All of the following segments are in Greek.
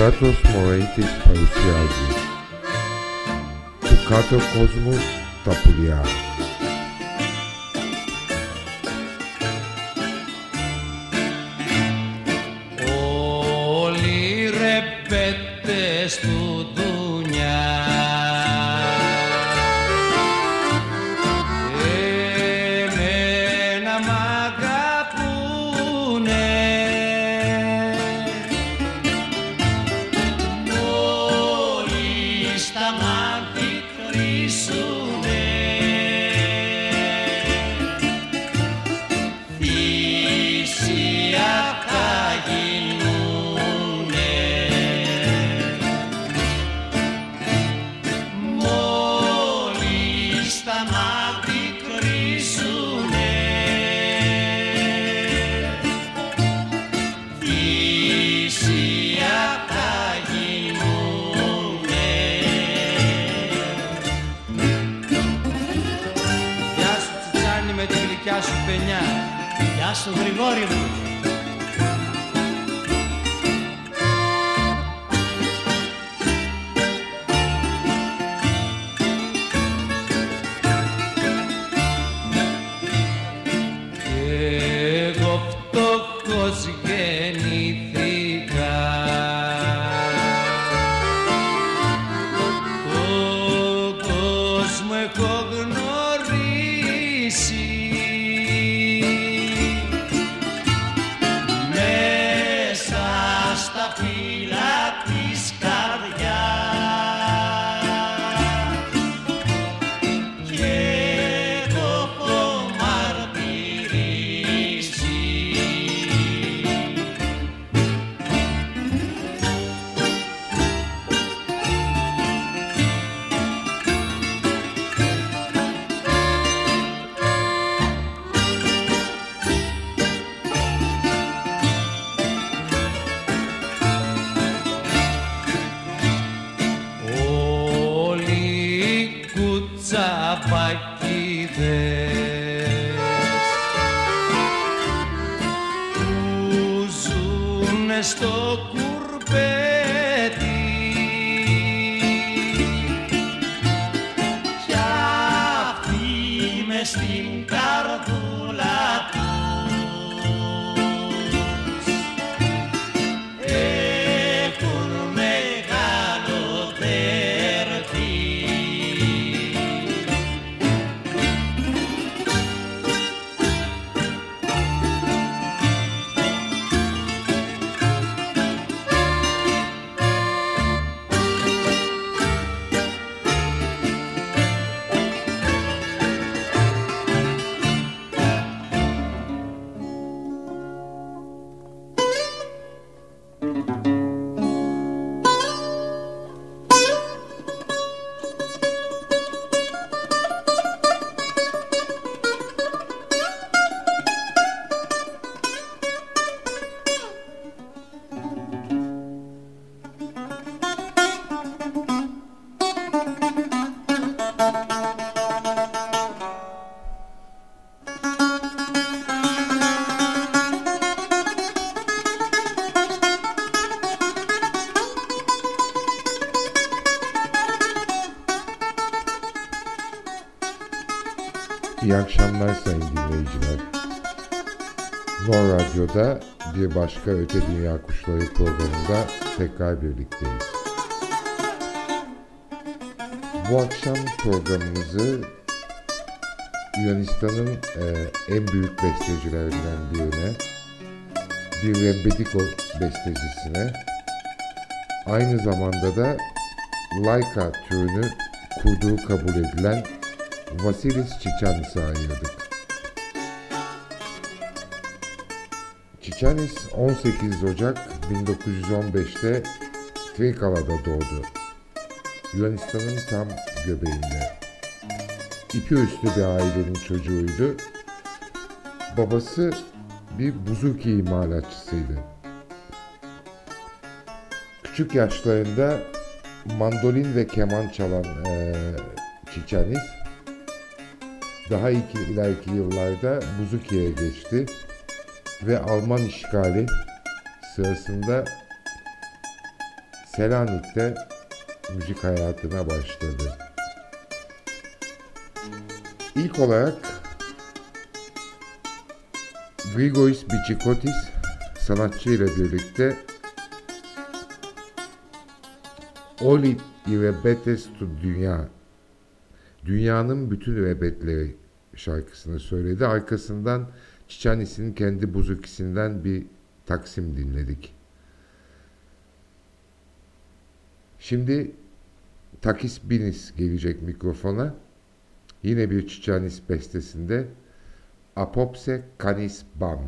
Stratos Moraitis παρουσιάζει του κάτω κόσμου Radyo'da bir başka Öte Dünya Kuşları programında tekrar birlikteyiz. Bu akşam programımızı Yunanistan'ın e, en büyük bestecilerinden birine, bir Rembediko bestecisine, aynı zamanda da Laika türünü kurduğu kabul edilen Vasilis Çiçanis'e ayırdık. Çiçanis 18 Ocak 1915'te Trikala'da doğdu. Yunanistan'ın tam göbeğinde. İpi üstü bir ailenin çocuğuydu. Babası bir buzuki imalatçısıydı. Küçük yaşlarında mandolin ve keman çalan eee Çiçanis daha iki, ileriki yıllarda Buzuki'ye geçti ve Alman işgali sırasında Selanik'te müzik hayatına başladı. İlk olarak Grigoris Bichikotis sanatçı ile birlikte Oli İrebetes tu Dünya Dünyanın bütün rebetleri şarkısını söyledi. Arkasından Çiçanisi'nin kendi buzukisinden bir taksim dinledik. Şimdi Takis Binis gelecek mikrofona. Yine bir Çiçanis bestesinde Apopse Canis Bam.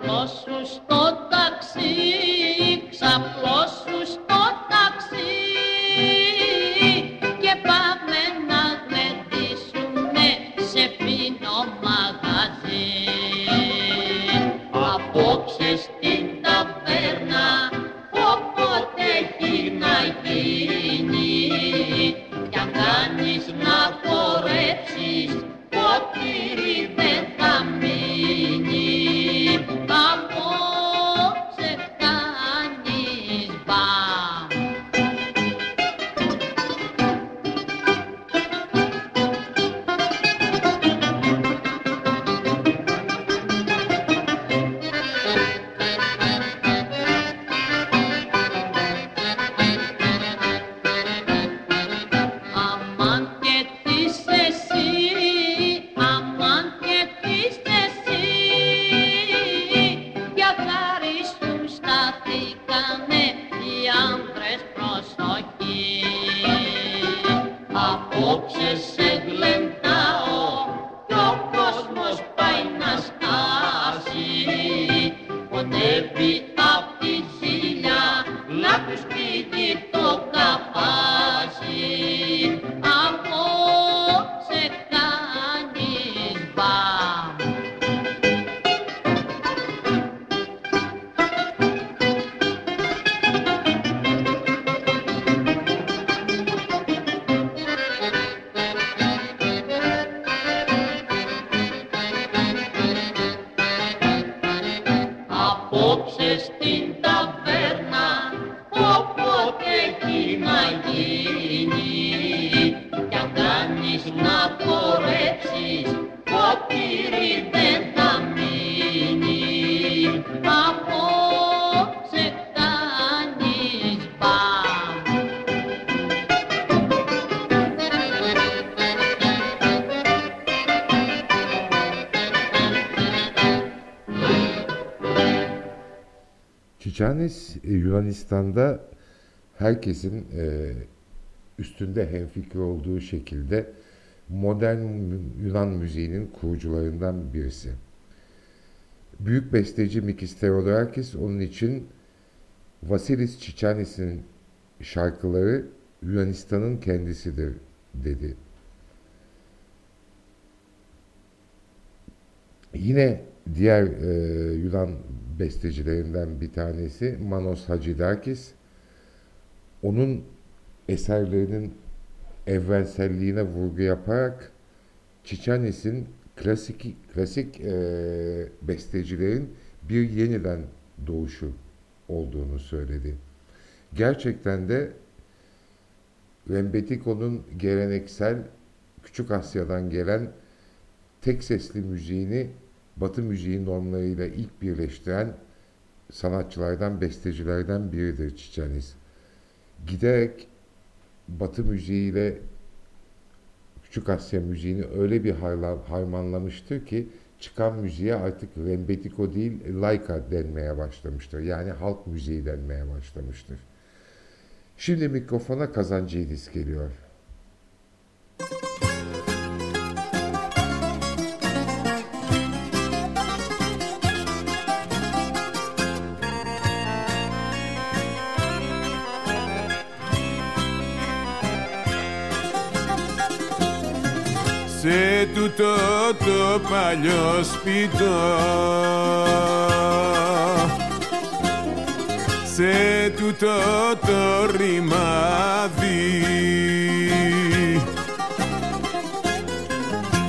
Ξαπλώσους στο ταξί, ξαπλώσους στο Çiçanis e, Yunanistan'da herkesin e, üstünde hemfikir olduğu şekilde modern Yunan müziğinin kurucularından birisi. Büyük besteci Mikis Theodorakis onun için Vasilis Çiçanis'in şarkıları Yunanistan'ın kendisidir dedi. Yine diğer e, Yunan bestecilerinden bir tanesi Manos Hacıdakis. Onun eserlerinin evrenselliğine vurgu yaparak Çiçanis'in klasik klasik e, bestecilerin bir yeniden doğuşu olduğunu söyledi. Gerçekten de Rembetiko'nun geleneksel Küçük Asya'dan gelen tek sesli müziğini Batı müziği normlarıyla ilk birleştiren sanatçılardan, bestecilerden biridir Çiçeniz. Giderek Batı müziğiyle Küçük Asya müziğini öyle bir harmanlamıştır ki çıkan müziğe artık rembetiko değil laika denmeye başlamıştır. Yani halk müziği denmeye başlamıştır. Şimdi mikrofona Kazancı İdis geliyor. σε τούτο το παλιό σπιτό. Σε τούτο το ρημάδι.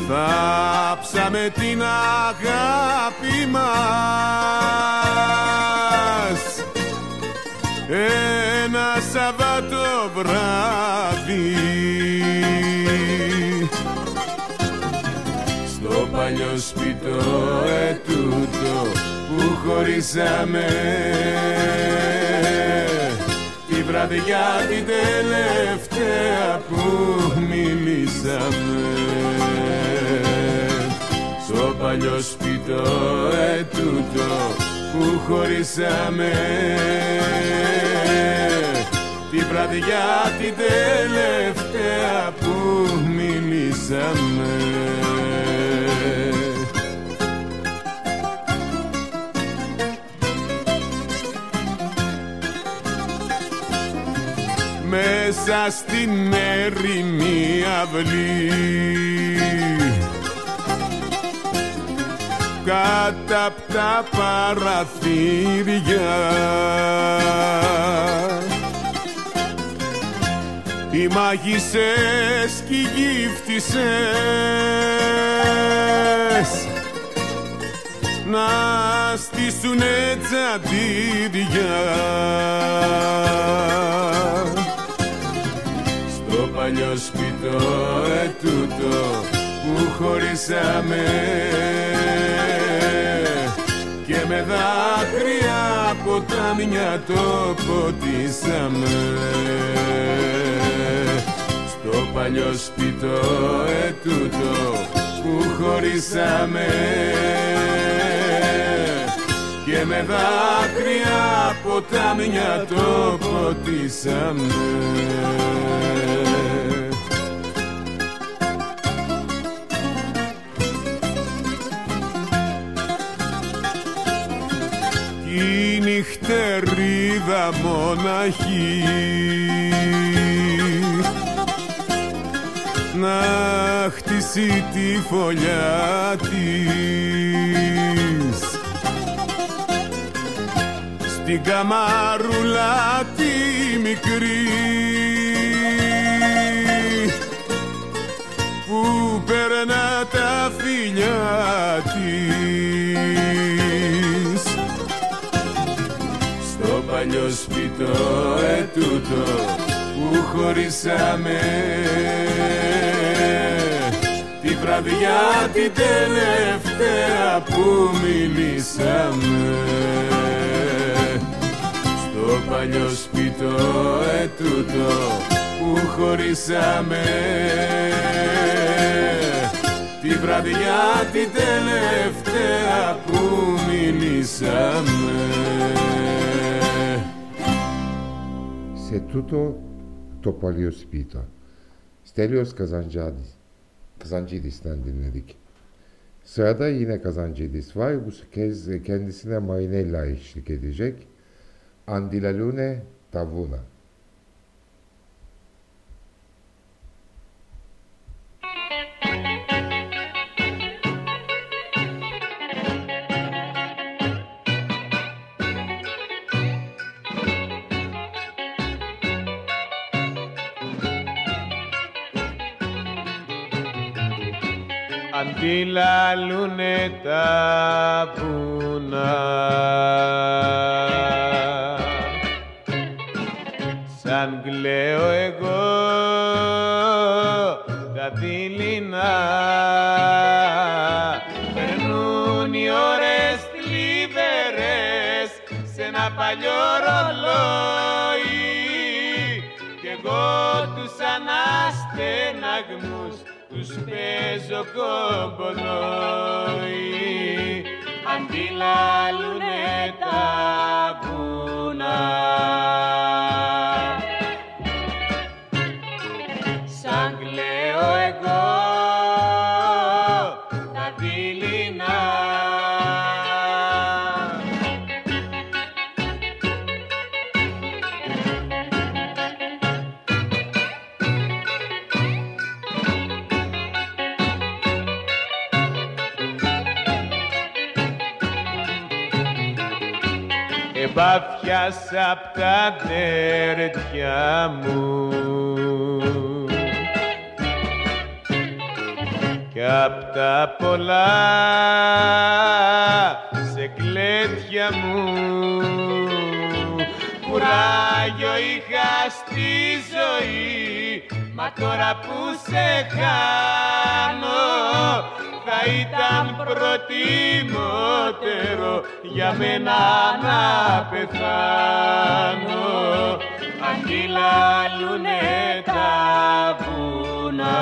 Θάψαμε την αγάπη μας ένα Σαββάτο βράδυ παλιό σπιτό ετούτο που χωρίσαμε. Τη βραδιά την τελευταία που μιλήσαμε. Στο παλιό σπιτό ετούτο που χωρίσαμε τη βραδιά την τελευταία που μιλήσαμε μέσα στην έρημη αυλή. Κάτω απ' τα παραθύρια οι μάγισσες και οι γύφτισες να στήσουνε τσαντίδια παλιό σπιτό ετούτο που χωρίσαμε και με δάκρυα ποτάμια το ποτίσαμε στο παλιό σπιτό ετούτο που χωρίσαμε. Και με δάκρυα ποτάμια το ποτίσαμε. Νυχτερίδα μοναχή να χτίσει τη φωλιά της. Στην καμαρούλα τη μικρή που περνά τα φιλιά της. Στο παλιό σπιτό ετούτο που χωρίσαμε. τη βραδιά την τελευταία που μιλήσαμε. Στο παλιό σπιτό ετούτο που χωρίσαμε. Τη βραδιά την τελευταία που μιλήσαμε. Σε τούτο το παλιό σπίτι. Stelios Kazancadis. Kazancıdis'ten dinledik. Sırada yine Kazancıdis var. Bu kez kendisine Marinella eşlik edecek. Andilalune Tavuna. τα βουνά. Σαν κλαίω εγώ τα δειλινά περνούν οι ώρες θλιβερές σε ένα παλιό ρολόι κι εγώ τους αναστεναγμούς τους παίζω. लालू Εμπάθιασα απ' τα δέρτια μου. Κι απ' τα πολλά σε κλέτια μου. Κουράγιο είχα στη ζωή μα τώρα που σε χάνω θα ήταν προτιμότερο για μένα να πεθάνω αντιλαλουνε τα βουνά.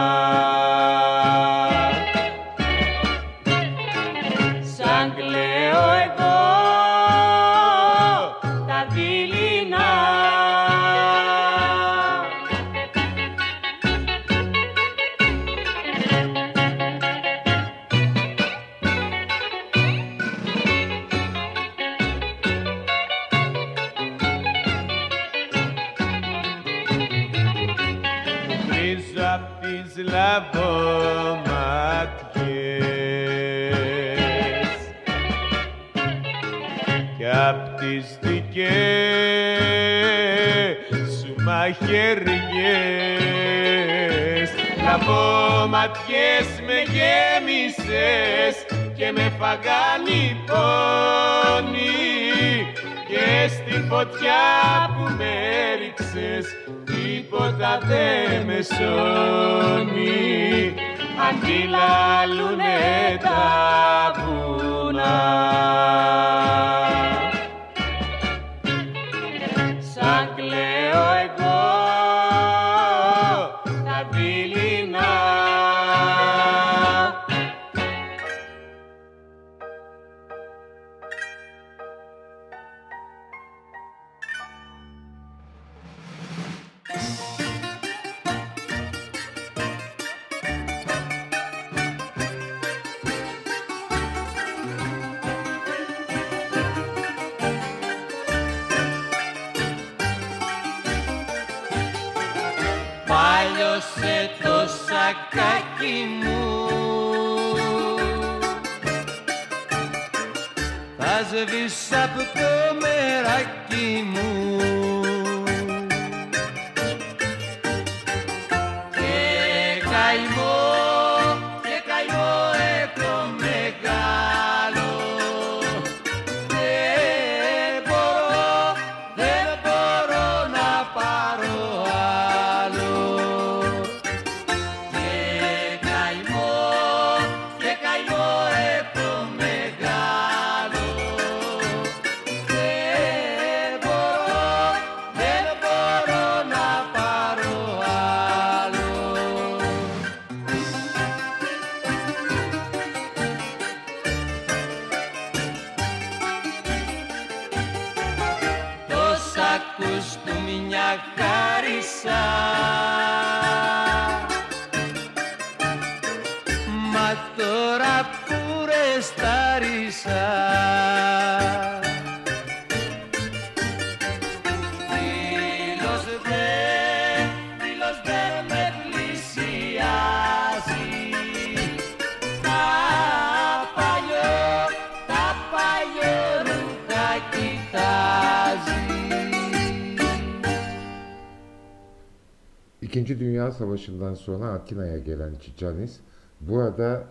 Savaşı'ndan sonra Atina'ya gelen Çiçanis, burada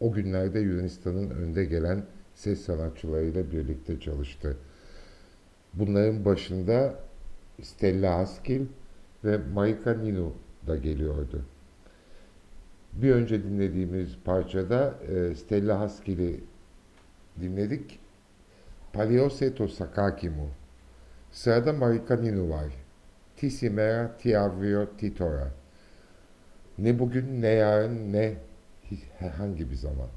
o günlerde Yunanistan'ın önde gelen ses sanatçılarıyla birlikte çalıştı. Bunların başında Stella Haskil ve Marika Ninu da geliyordu. Bir önce dinlediğimiz parçada e, Stella Haskil'i dinledik. Palioseto Sakakimu. Sırada Marika Ninu var tisimera tiavrio titora. Ne bugün, ne yarın, ne herhangi bir zaman.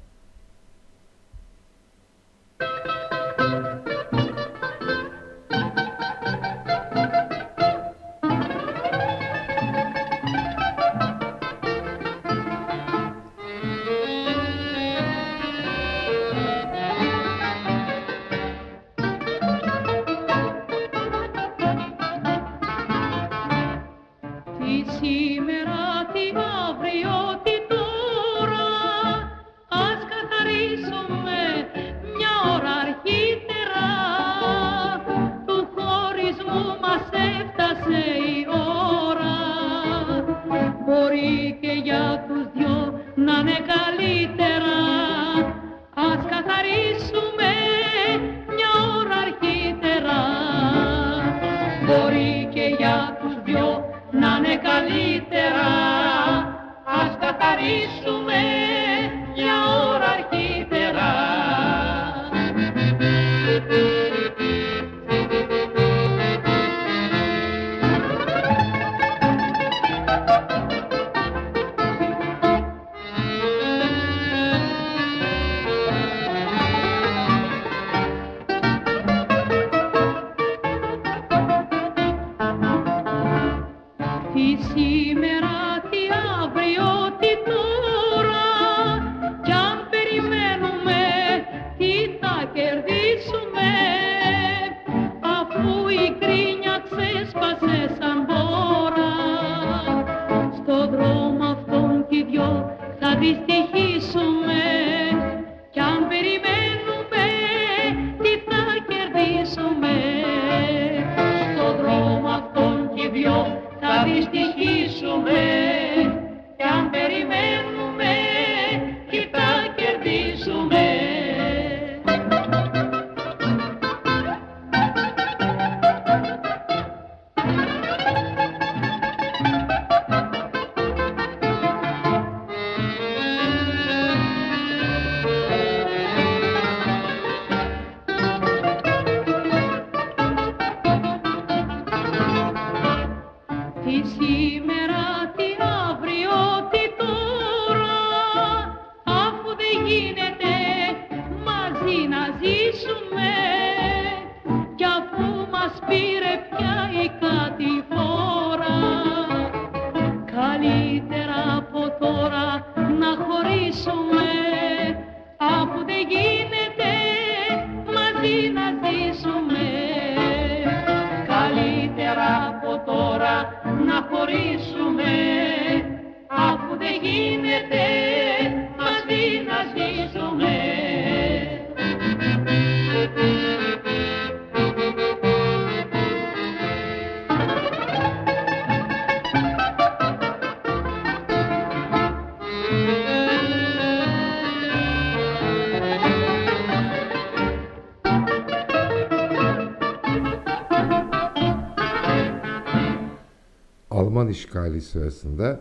işgali sırasında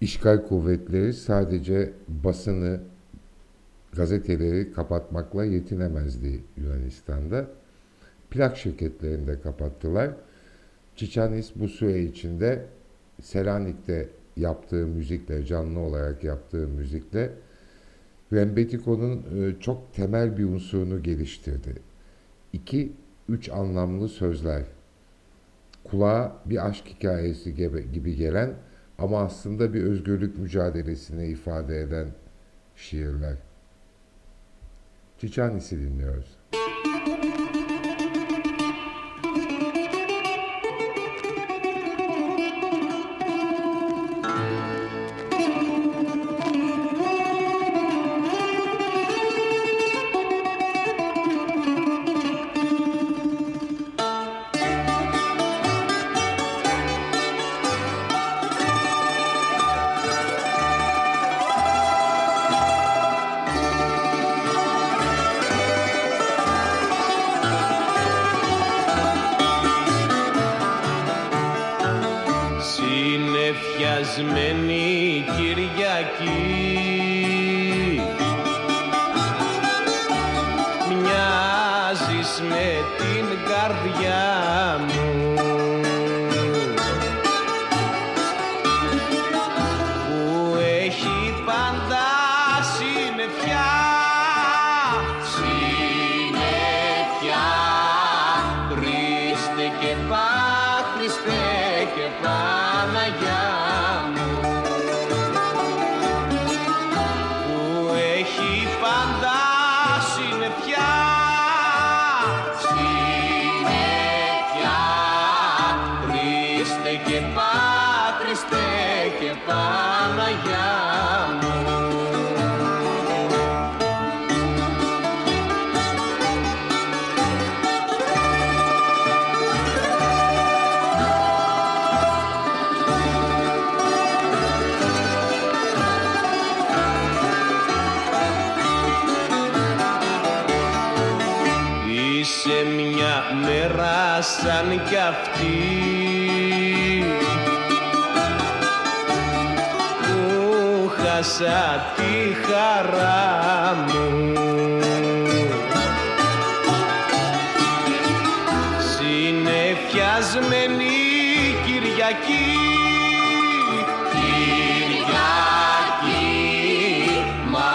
işgal kuvvetleri sadece basını, gazeteleri kapatmakla yetinemezdi Yunanistan'da. Plak şirketlerini de kapattılar. Çiçanis bu süre içinde Selanik'te yaptığı müzikle, canlı olarak yaptığı müzikle Rembetiko'nun e, çok temel bir unsurunu geliştirdi. İki, üç anlamlı sözler kulağa bir aşk hikayesi gibi gelen ama aslında bir özgürlük mücadelesini ifade eden şiirler. Çiçanisi dinliyoruz. Σα τη χαρά μου. Συνεφιασμένη Κυριακή. Κυριακή Μα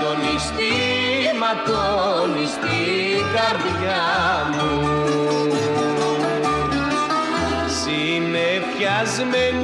τον μα τον καρδιά μου. Συνεφιασμένη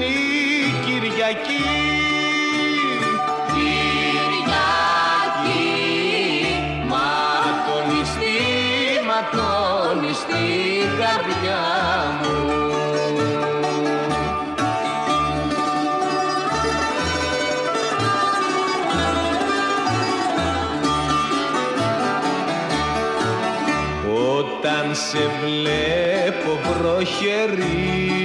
δεν βλέπω βροχερή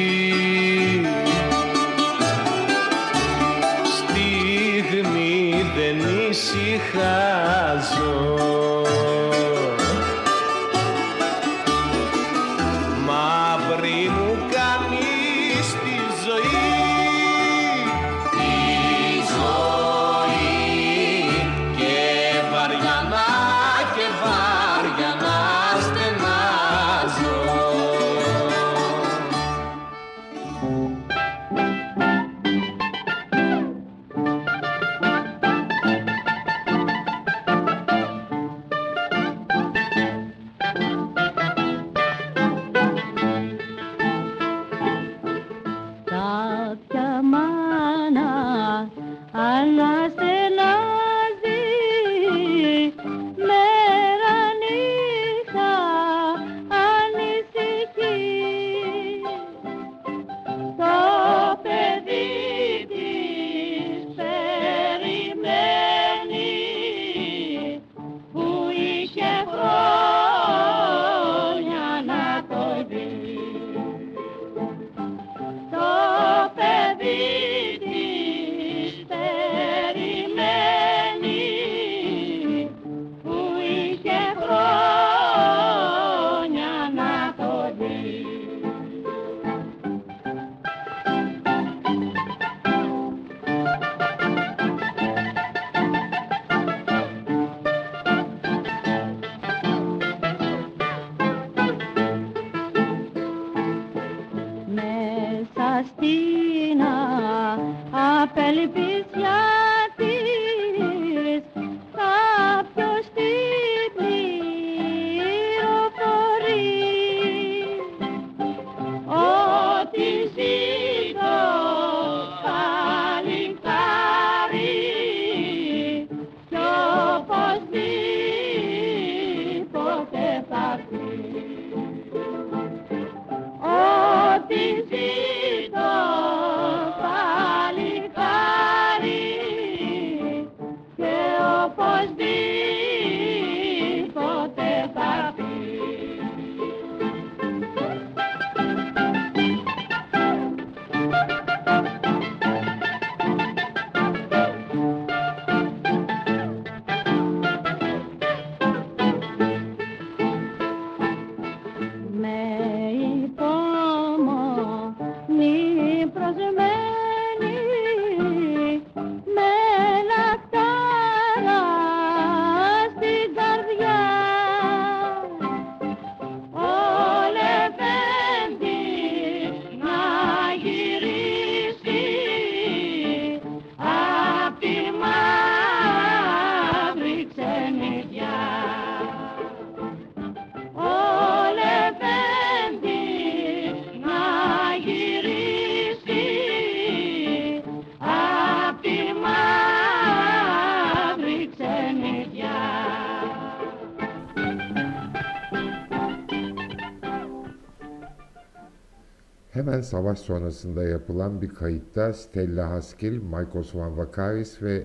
savaş sonrasında yapılan bir kayıtta Stella Haskell, Michael Van Vakaris ve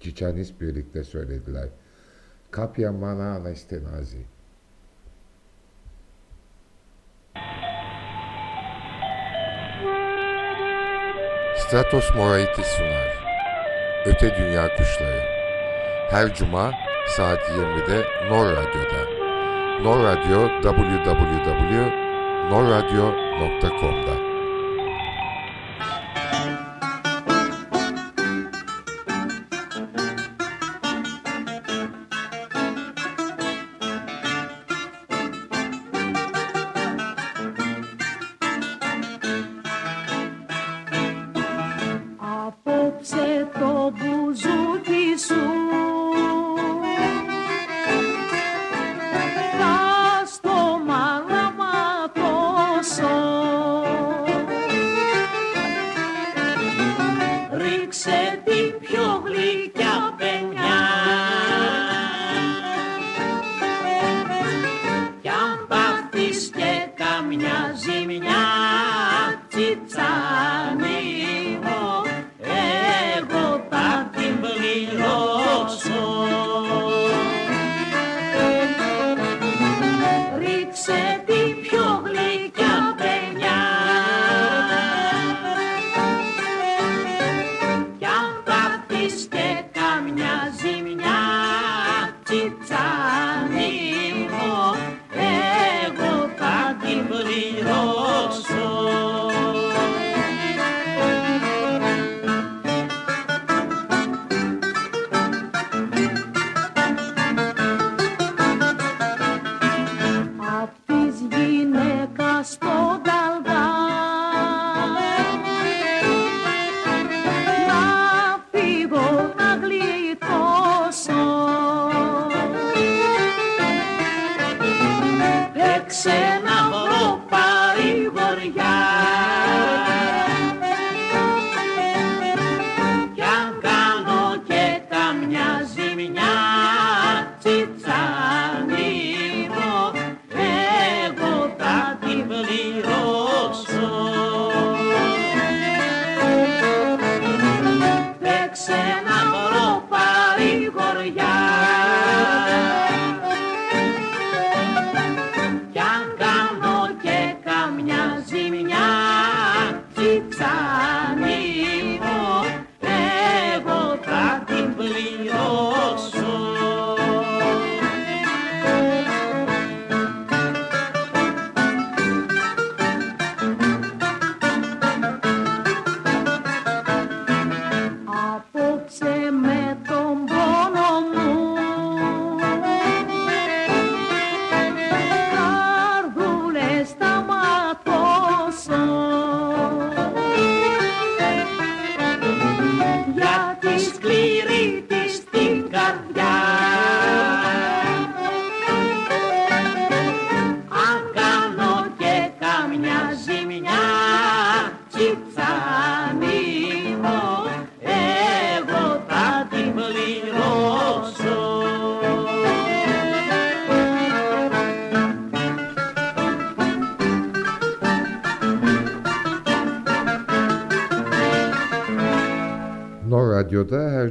Çiçanis birlikte söylediler. Kapya mana anestenazi. Stratos Moraitis sunar. Öte Dünya Kuşları. Her cuma saat 20'de Nor Radyo'da. Nor Radyo www.norradyo.com'da.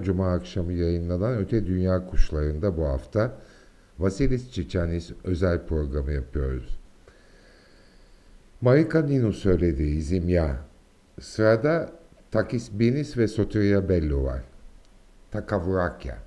Cuma akşamı yayınlanan Öte Dünya Kuşları'nda bu hafta Vasilis Çiçanis özel programı yapıyoruz. Marika Nino söylediği Zimya. Sırada Takis Binis ve Soteria Bello var. Takavrakya.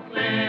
Κι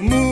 Move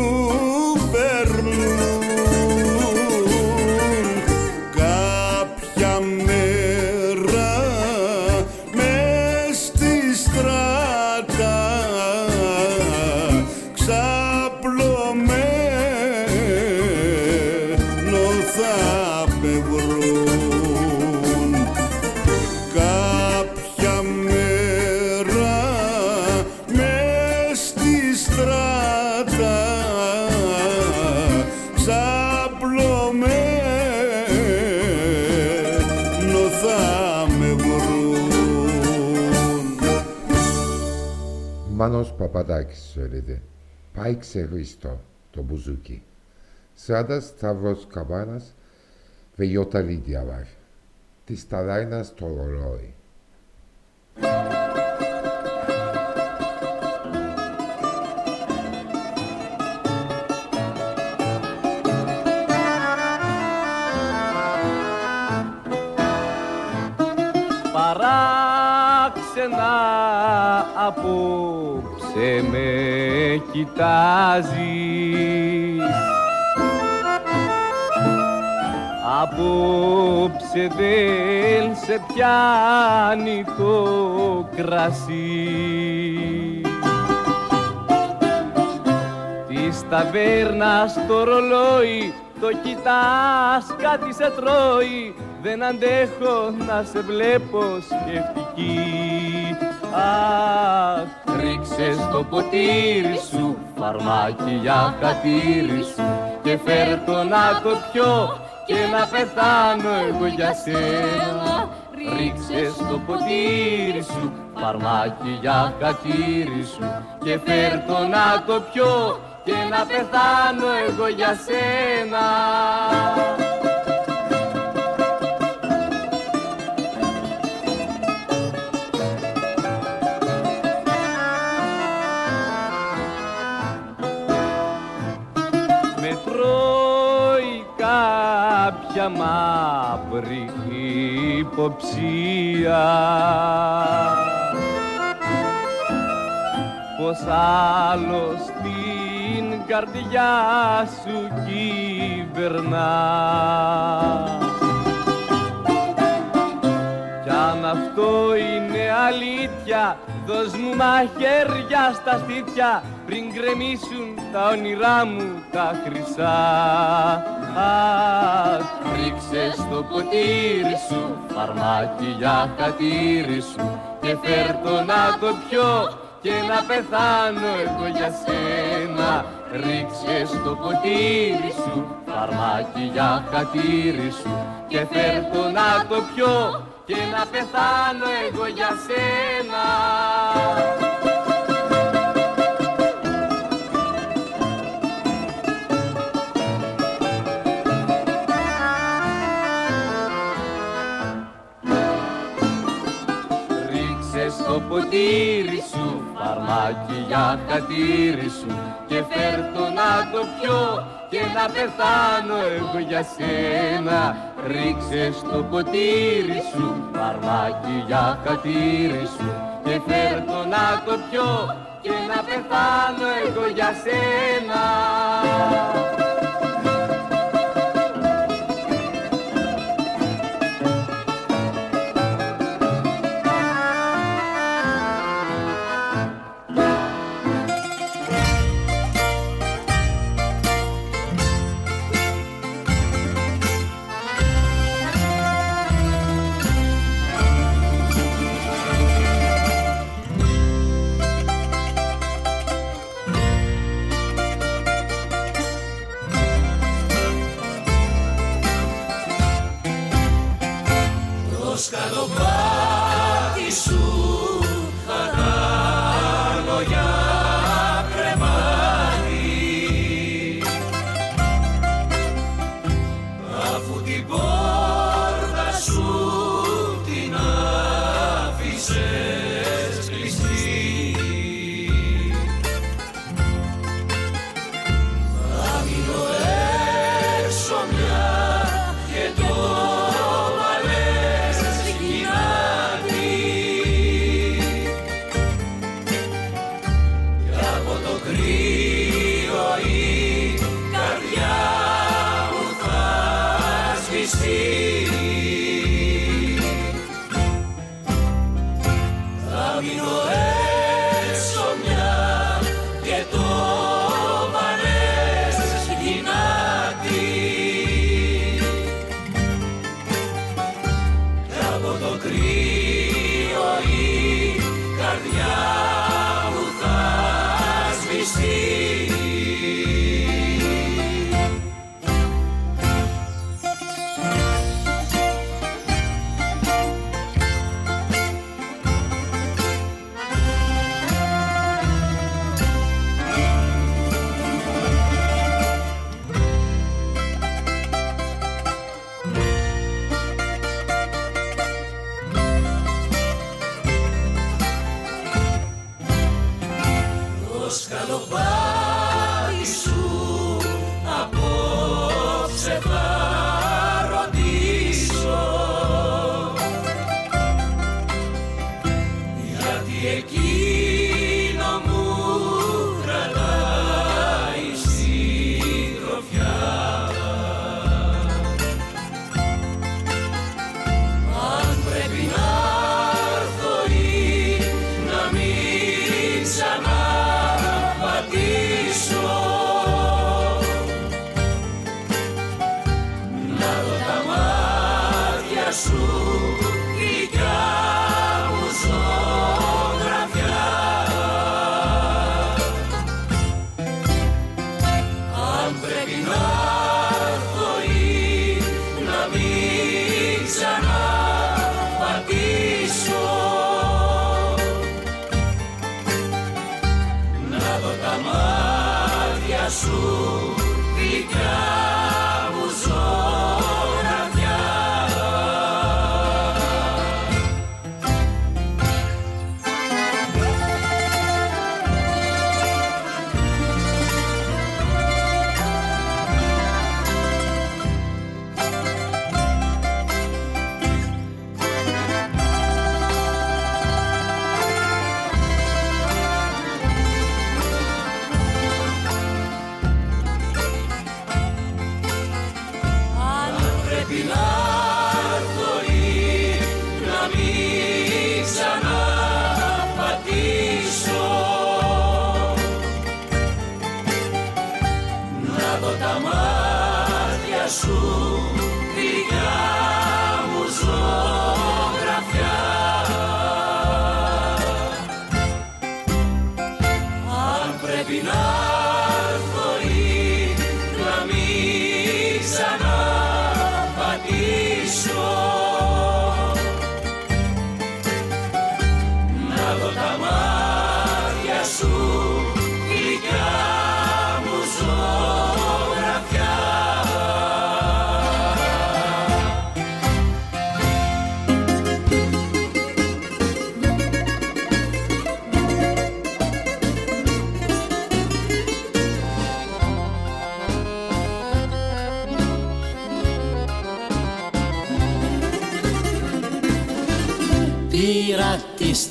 Μάνος Παπαδάκης söyledi. Πάει ξεχριστό το μπουζούκι. Sırada Stavros Kabanas ve Yota Lydia var. Της Ταλάινας το ρολόι. Παράξενα απόψε με κοιτάζεις. Απόψε δεν σε πιάνει το κρασί. Της ταβέρνας το ρολόι το κοιτάς κάτι σε τρώει. Δεν αντέχω να σε βλέπω σκεφτική Αχ, ρίξε στο ποτήρι σου φαρμάκι για χατήρι σου και φέρ το να το πιω και να πεθάνω εγώ για σένα. Ρίξε στο ποτήρι σου φαρμάκι για χατήρι σου και φέρ το να το πιω και να πεθάνω εγώ για σένα κάποια μαύρη υποψία. Πως άλλος την καρδιά σου κυβερνά. Κι αν αυτό είναι αλήθεια Δώσ' μου μαχαίρια στα στήθια πριν γκρεμίσουν τα όνειρά μου τα χρυσά Αχ, ρίξε στο ποτήρι σου φαρμάκι για χατήρι σου και φέρ το να το πιω και να πεθάνω εγώ για σένα. Ρίξε στο ποτήρι σου φαρμάκι για χατήρι σου και φέρ το να το πιω και να πεθάνω εγώ για σένα ποτήρι σου φαρμάκι για χατήρι σου. Και φέρ το να το πιω και να πεθάνω εγώ για σένα. Ρίξε στο ποτήρι σου φαρμάκι για χατήρι σου. Και φέρ το να το πιω και να πεθάνω εγώ για σένα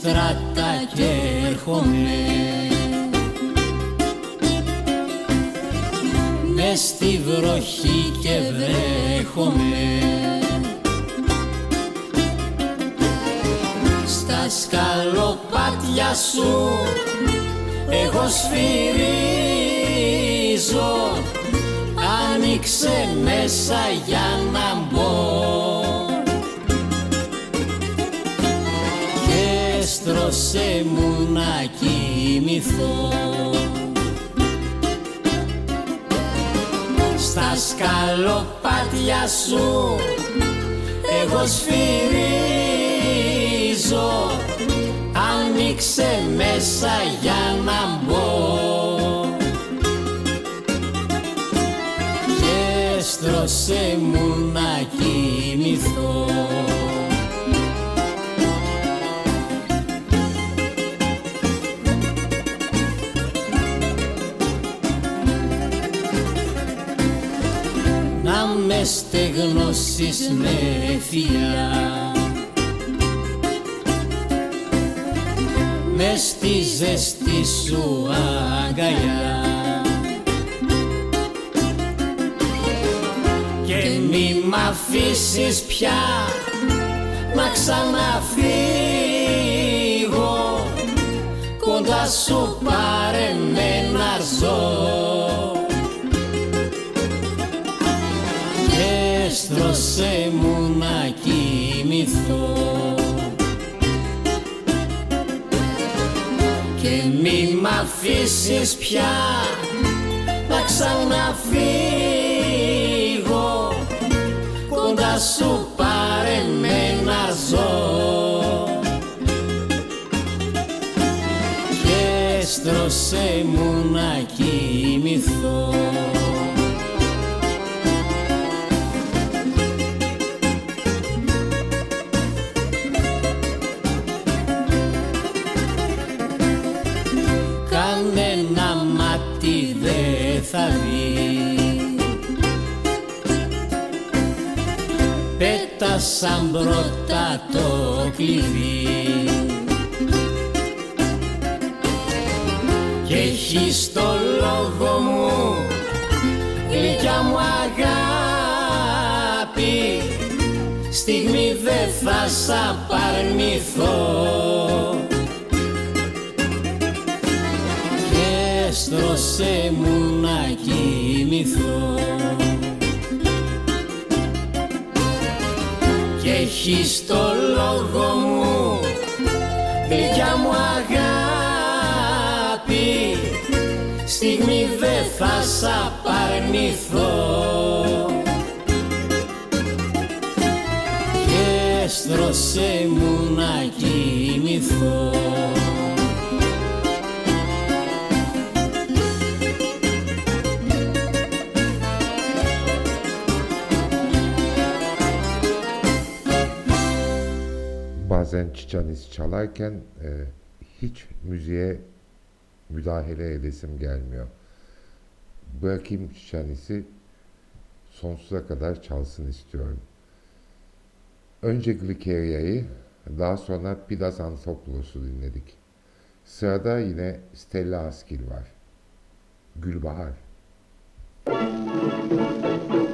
στράτα και έρχομαι. Μες στη βροχή και βρέχομαι. Στα σκαλοπάτια σου εγώ σφυρίζω. Άνοιξε μέσα για να μου Στα σκαλοπάτια σου εγώ σφυρίζω. Άνοιξε μέσα για να μπω. Και στρώσε μου να κοιμηθώ μες στεγνώσεις με φιλιά μες στη ζεστή σου αγκαλιά. Και μη μ' αφήσεις πια να ξαναφύγω. Κοντά σου πάρε με να ζω. έστρωσε μου να κοιμηθώ. Και μη μ' αφήσεις πια να ξαναφύγω. Κοντά σου πάρε με να ζω. Και έστρωσε μου να κοιμηθώ. σαν πρώτα το κλειδί. Και έχει το λόγο μου γλυκιά μου αγάπη. Στιγμή δε θα σ' απαρνηθώ. Και στρώσε μου να κοιμηθώ. Έχεις το λόγο μου. Γλυκιά μου αγάπη στιγμή δε θα σ' απαρνηθώ. Και στρώσε μου να κοιμηθώ bazen çiçaniz çalarken e, hiç müziğe müdahale edesim gelmiyor. Bırakayım çiçanisi sonsuza kadar çalsın istiyorum. Önce Glikeria'yı, daha sonra Pidas Ansopoulos'u dinledik. Sırada yine Stella Askil var. Gülbahar. Müzik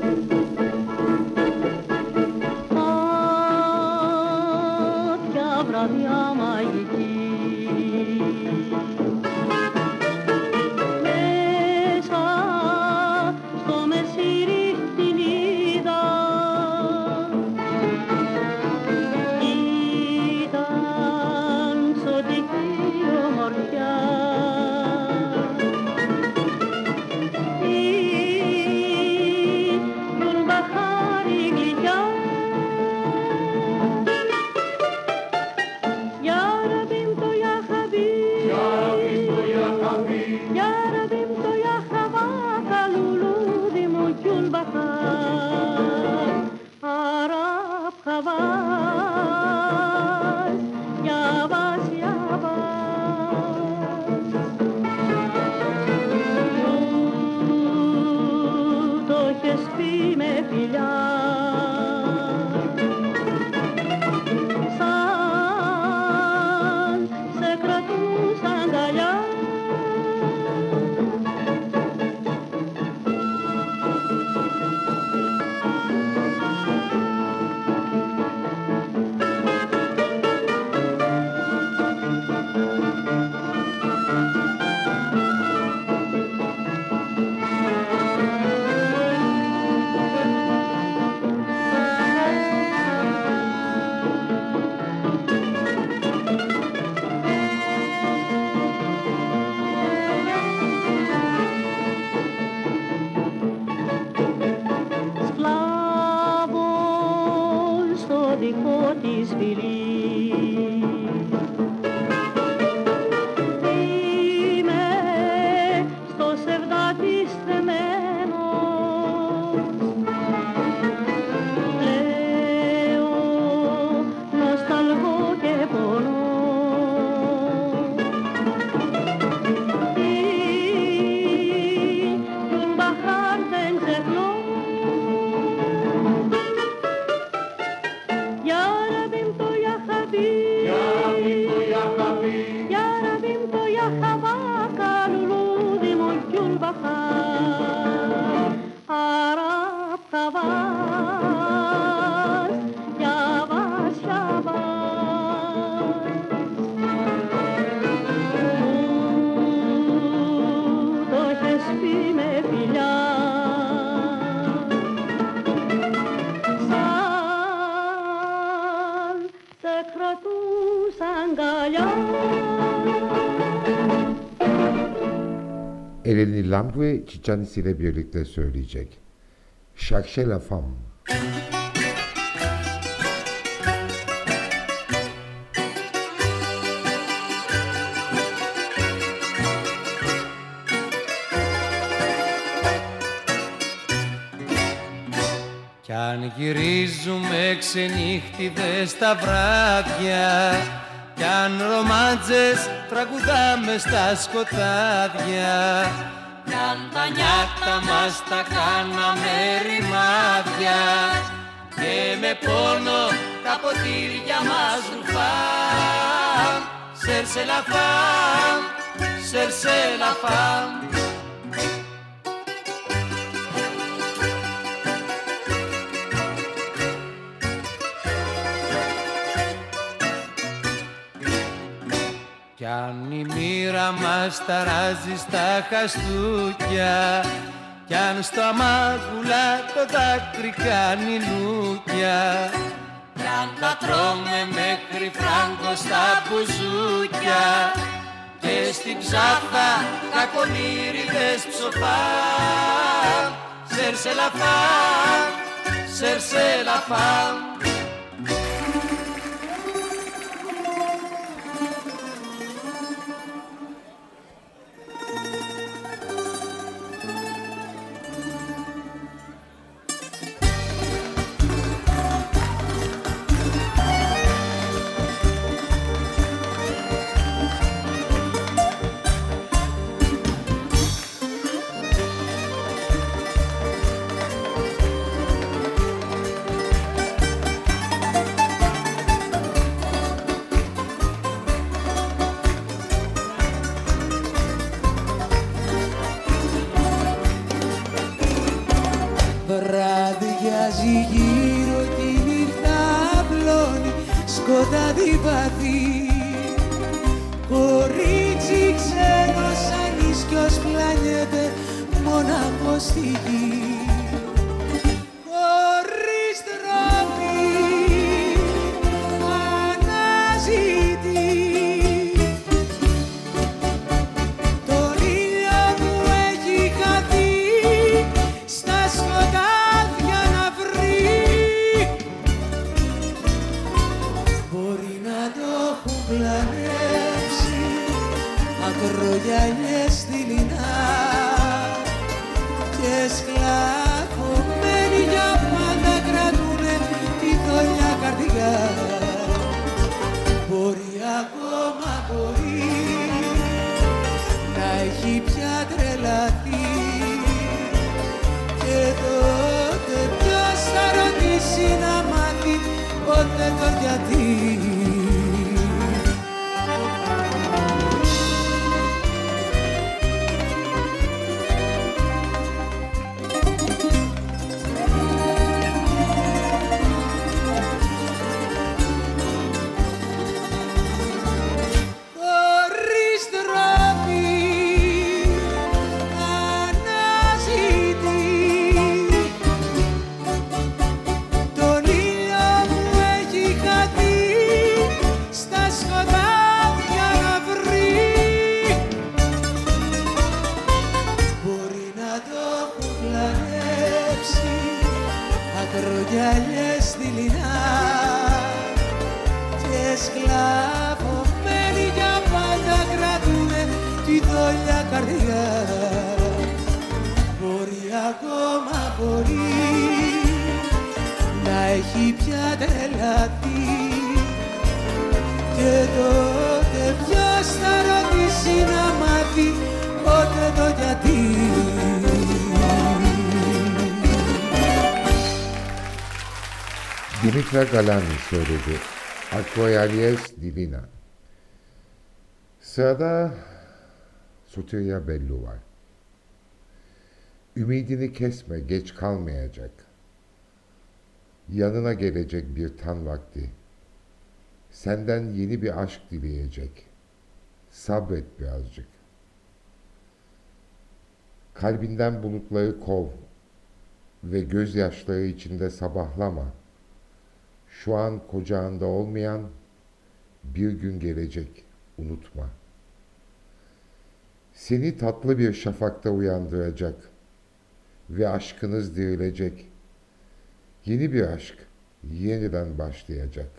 Eleni Lambre Çiçanis ile birlikte söyleyecek. Cherchez la femme. Κι αν γυρίζουμε ξενύχτιδες τα βράδια Κι αν ρομάντζες τραγουδάμε στα σκοτάδια Κι αν τα νιάτα μας τα κάναμε ρημάδια Και με πόνο τα ποτήρια μας ρουφάν Σερσε la μοίρα μας ταράζει στα χαστούκια. Κι αν στο αμάγουλα το δάκρυ κάνει λούκια. Κι τα τρώμε μέχρι φράγκο στα μπουζούκια. Και στην ψάθα κακονύριδες ψοφά. Σερσελαφά, σερσελαφά Βραδιάζει Dimitra Galani söyledi. Akroyalies Divina. Sırada Soteria Bellu var. Ümidini kesme, geç kalmayacak. Yanına gelecek bir tan vakti. Senden yeni bir aşk dileyecek. Sabret birazcık. Kalbinden bulutları kov ve gözyaşları içinde sabahlama.'' Şu an kocağında olmayan bir gün gelecek, unutma. Seni tatlı bir şafakta uyandıracak ve aşkınız dirilecek. Yeni bir aşk yeniden başlayacak.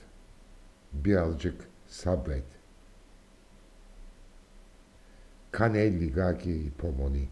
Birazcık sabret. Kane ligaki pomoni.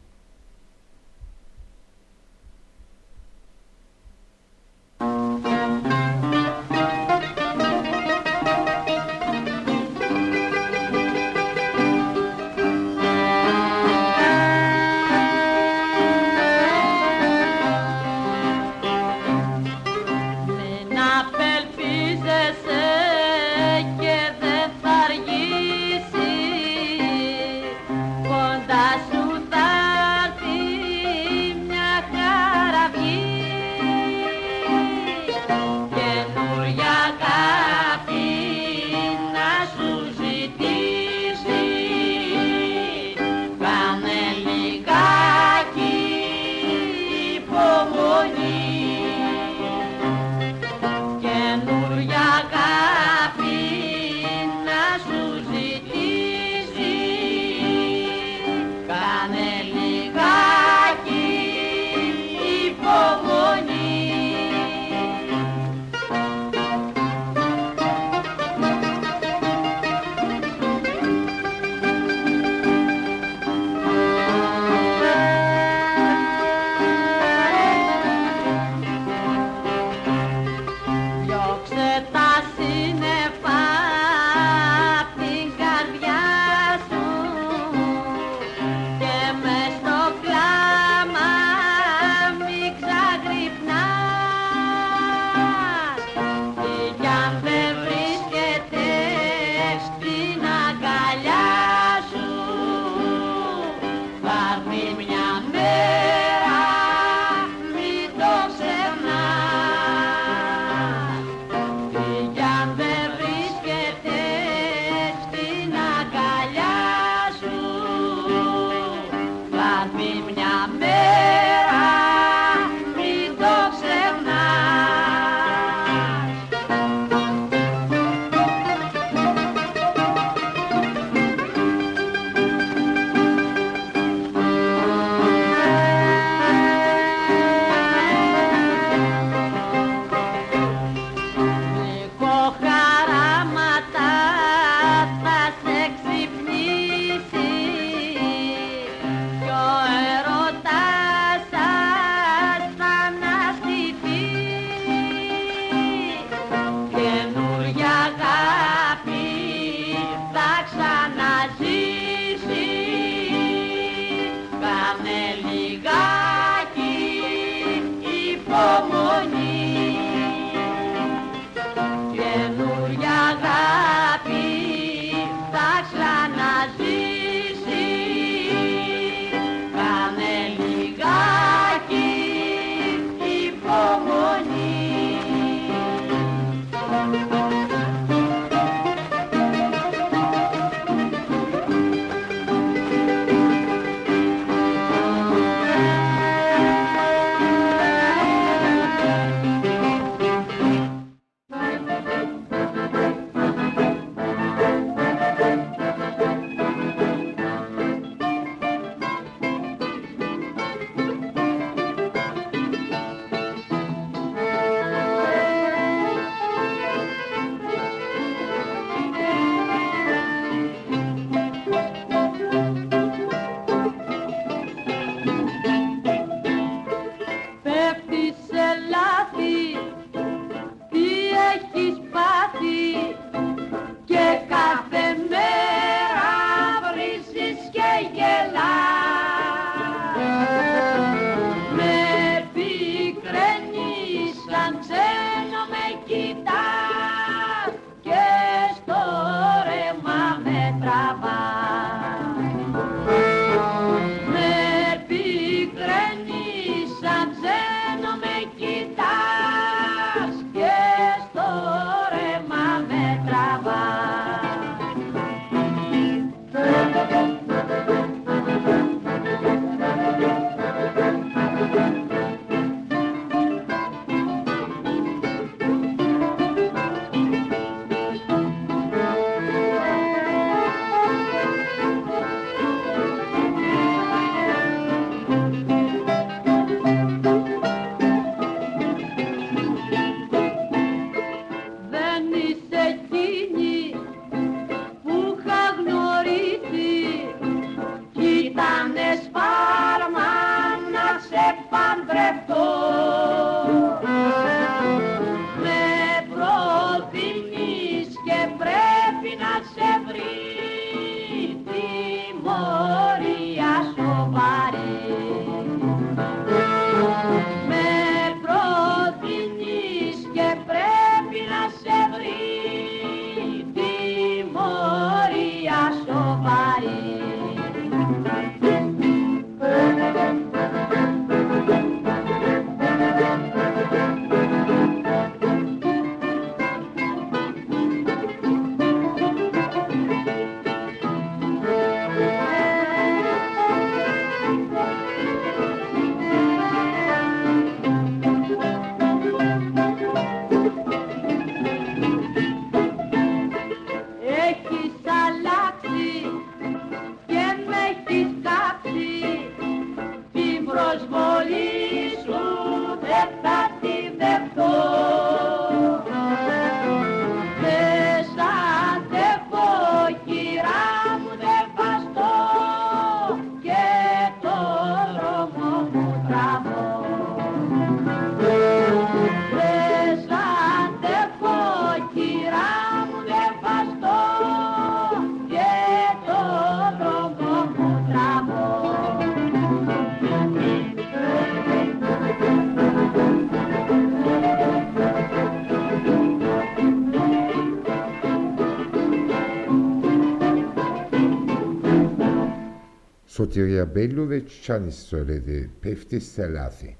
Bellu ve Çanis söyledi. Peftis Selafi.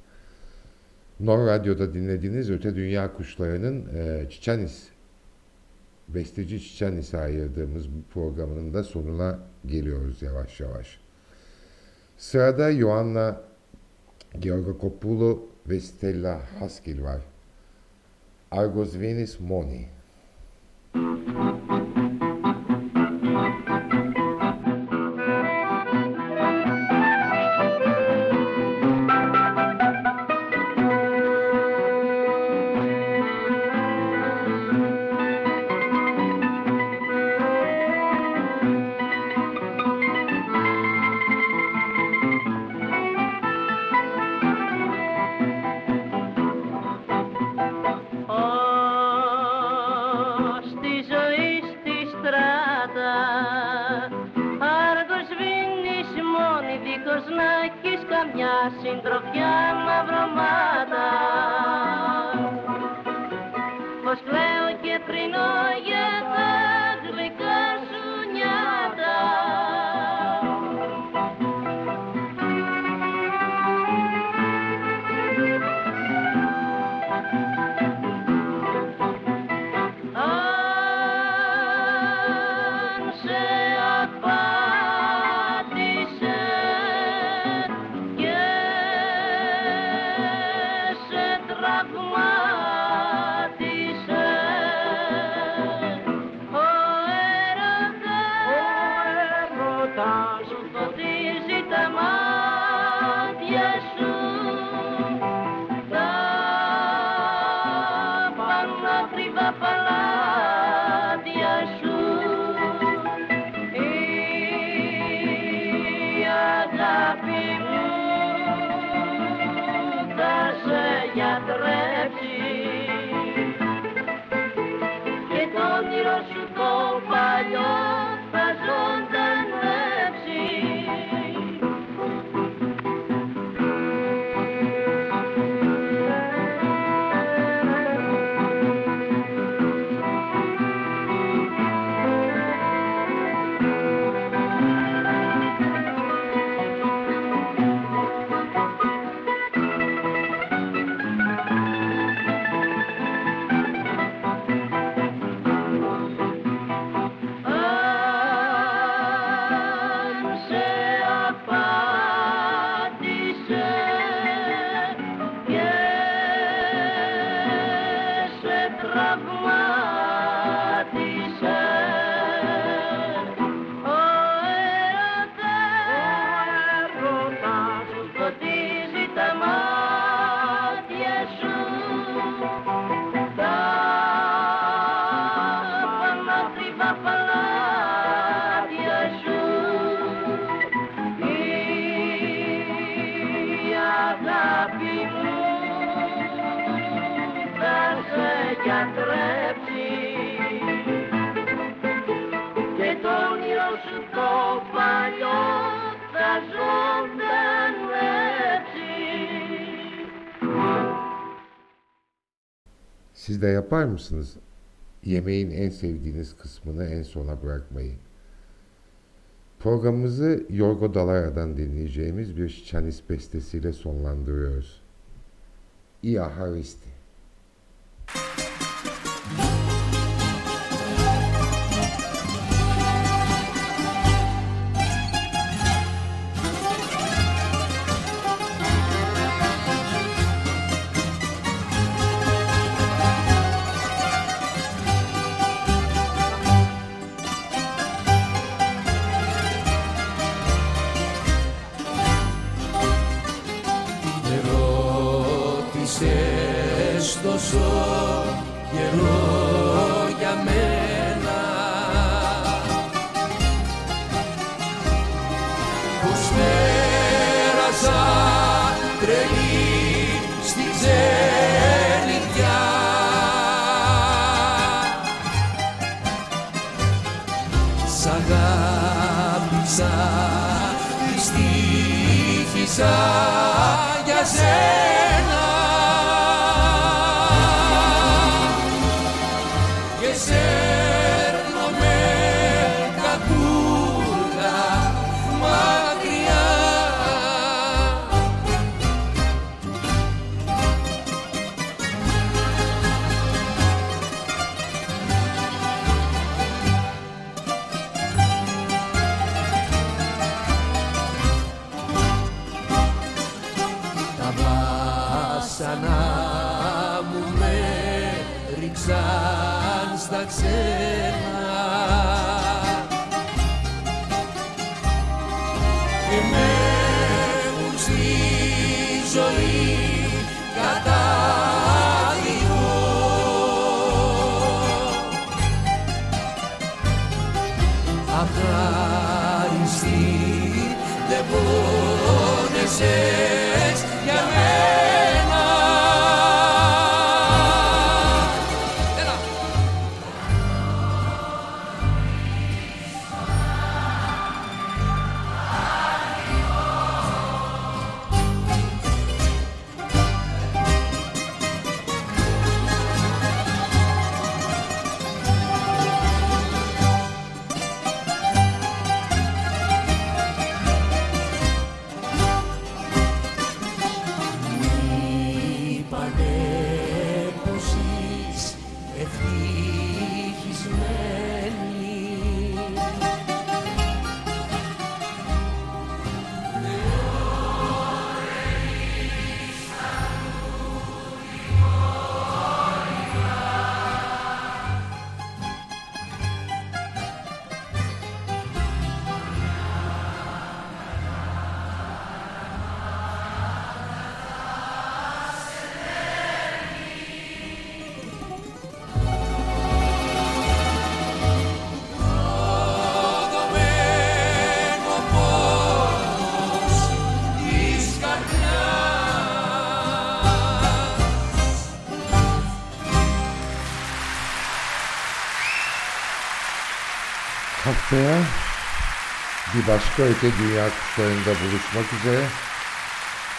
Nor Radyo'da dinlediğiniz Öte Dünya Kuşları'nın e, Çiçanis, besteci Çiçanis'e ayırdığımız bu programının da sonuna geliyoruz yavaş yavaş. Sırada Yoanna Georgo ve Stella Haskil var. Argos Venis Moni. Thank you. De yapar mısınız? Yemeğin en sevdiğiniz kısmını en sona bırakmayı. Programımızı Yorgo Dalara'dan dinleyeceğimiz bir Şiçanis bestesiyle sonlandırıyoruz. Ia Haristi. haftaya bir başka öte dünya kuşlarında buluşmak üzere.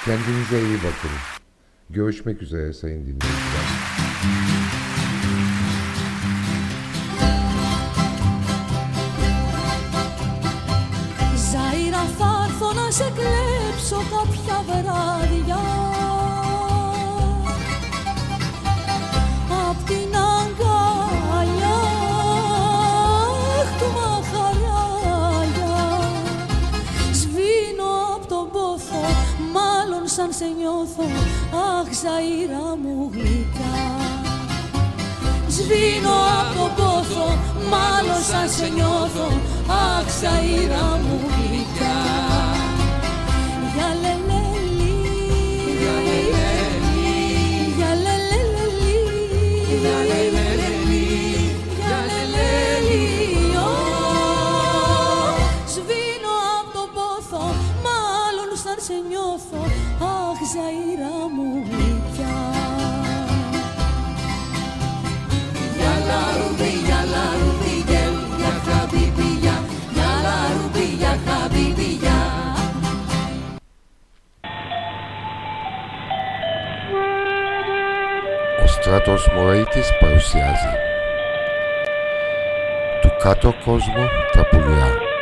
Kendinize iyi bakın. Görüşmek üzere sayın dinleyiciler. αχ Ζαϊρά μου γλυκά Σβήνω από τον πόθο, μάλλον σαν σε νιώθω, αχ Ζαϊρά μου Στρατός Μωρέιτης παρουσιάζει Του κάτω κόσμου τα πουλιά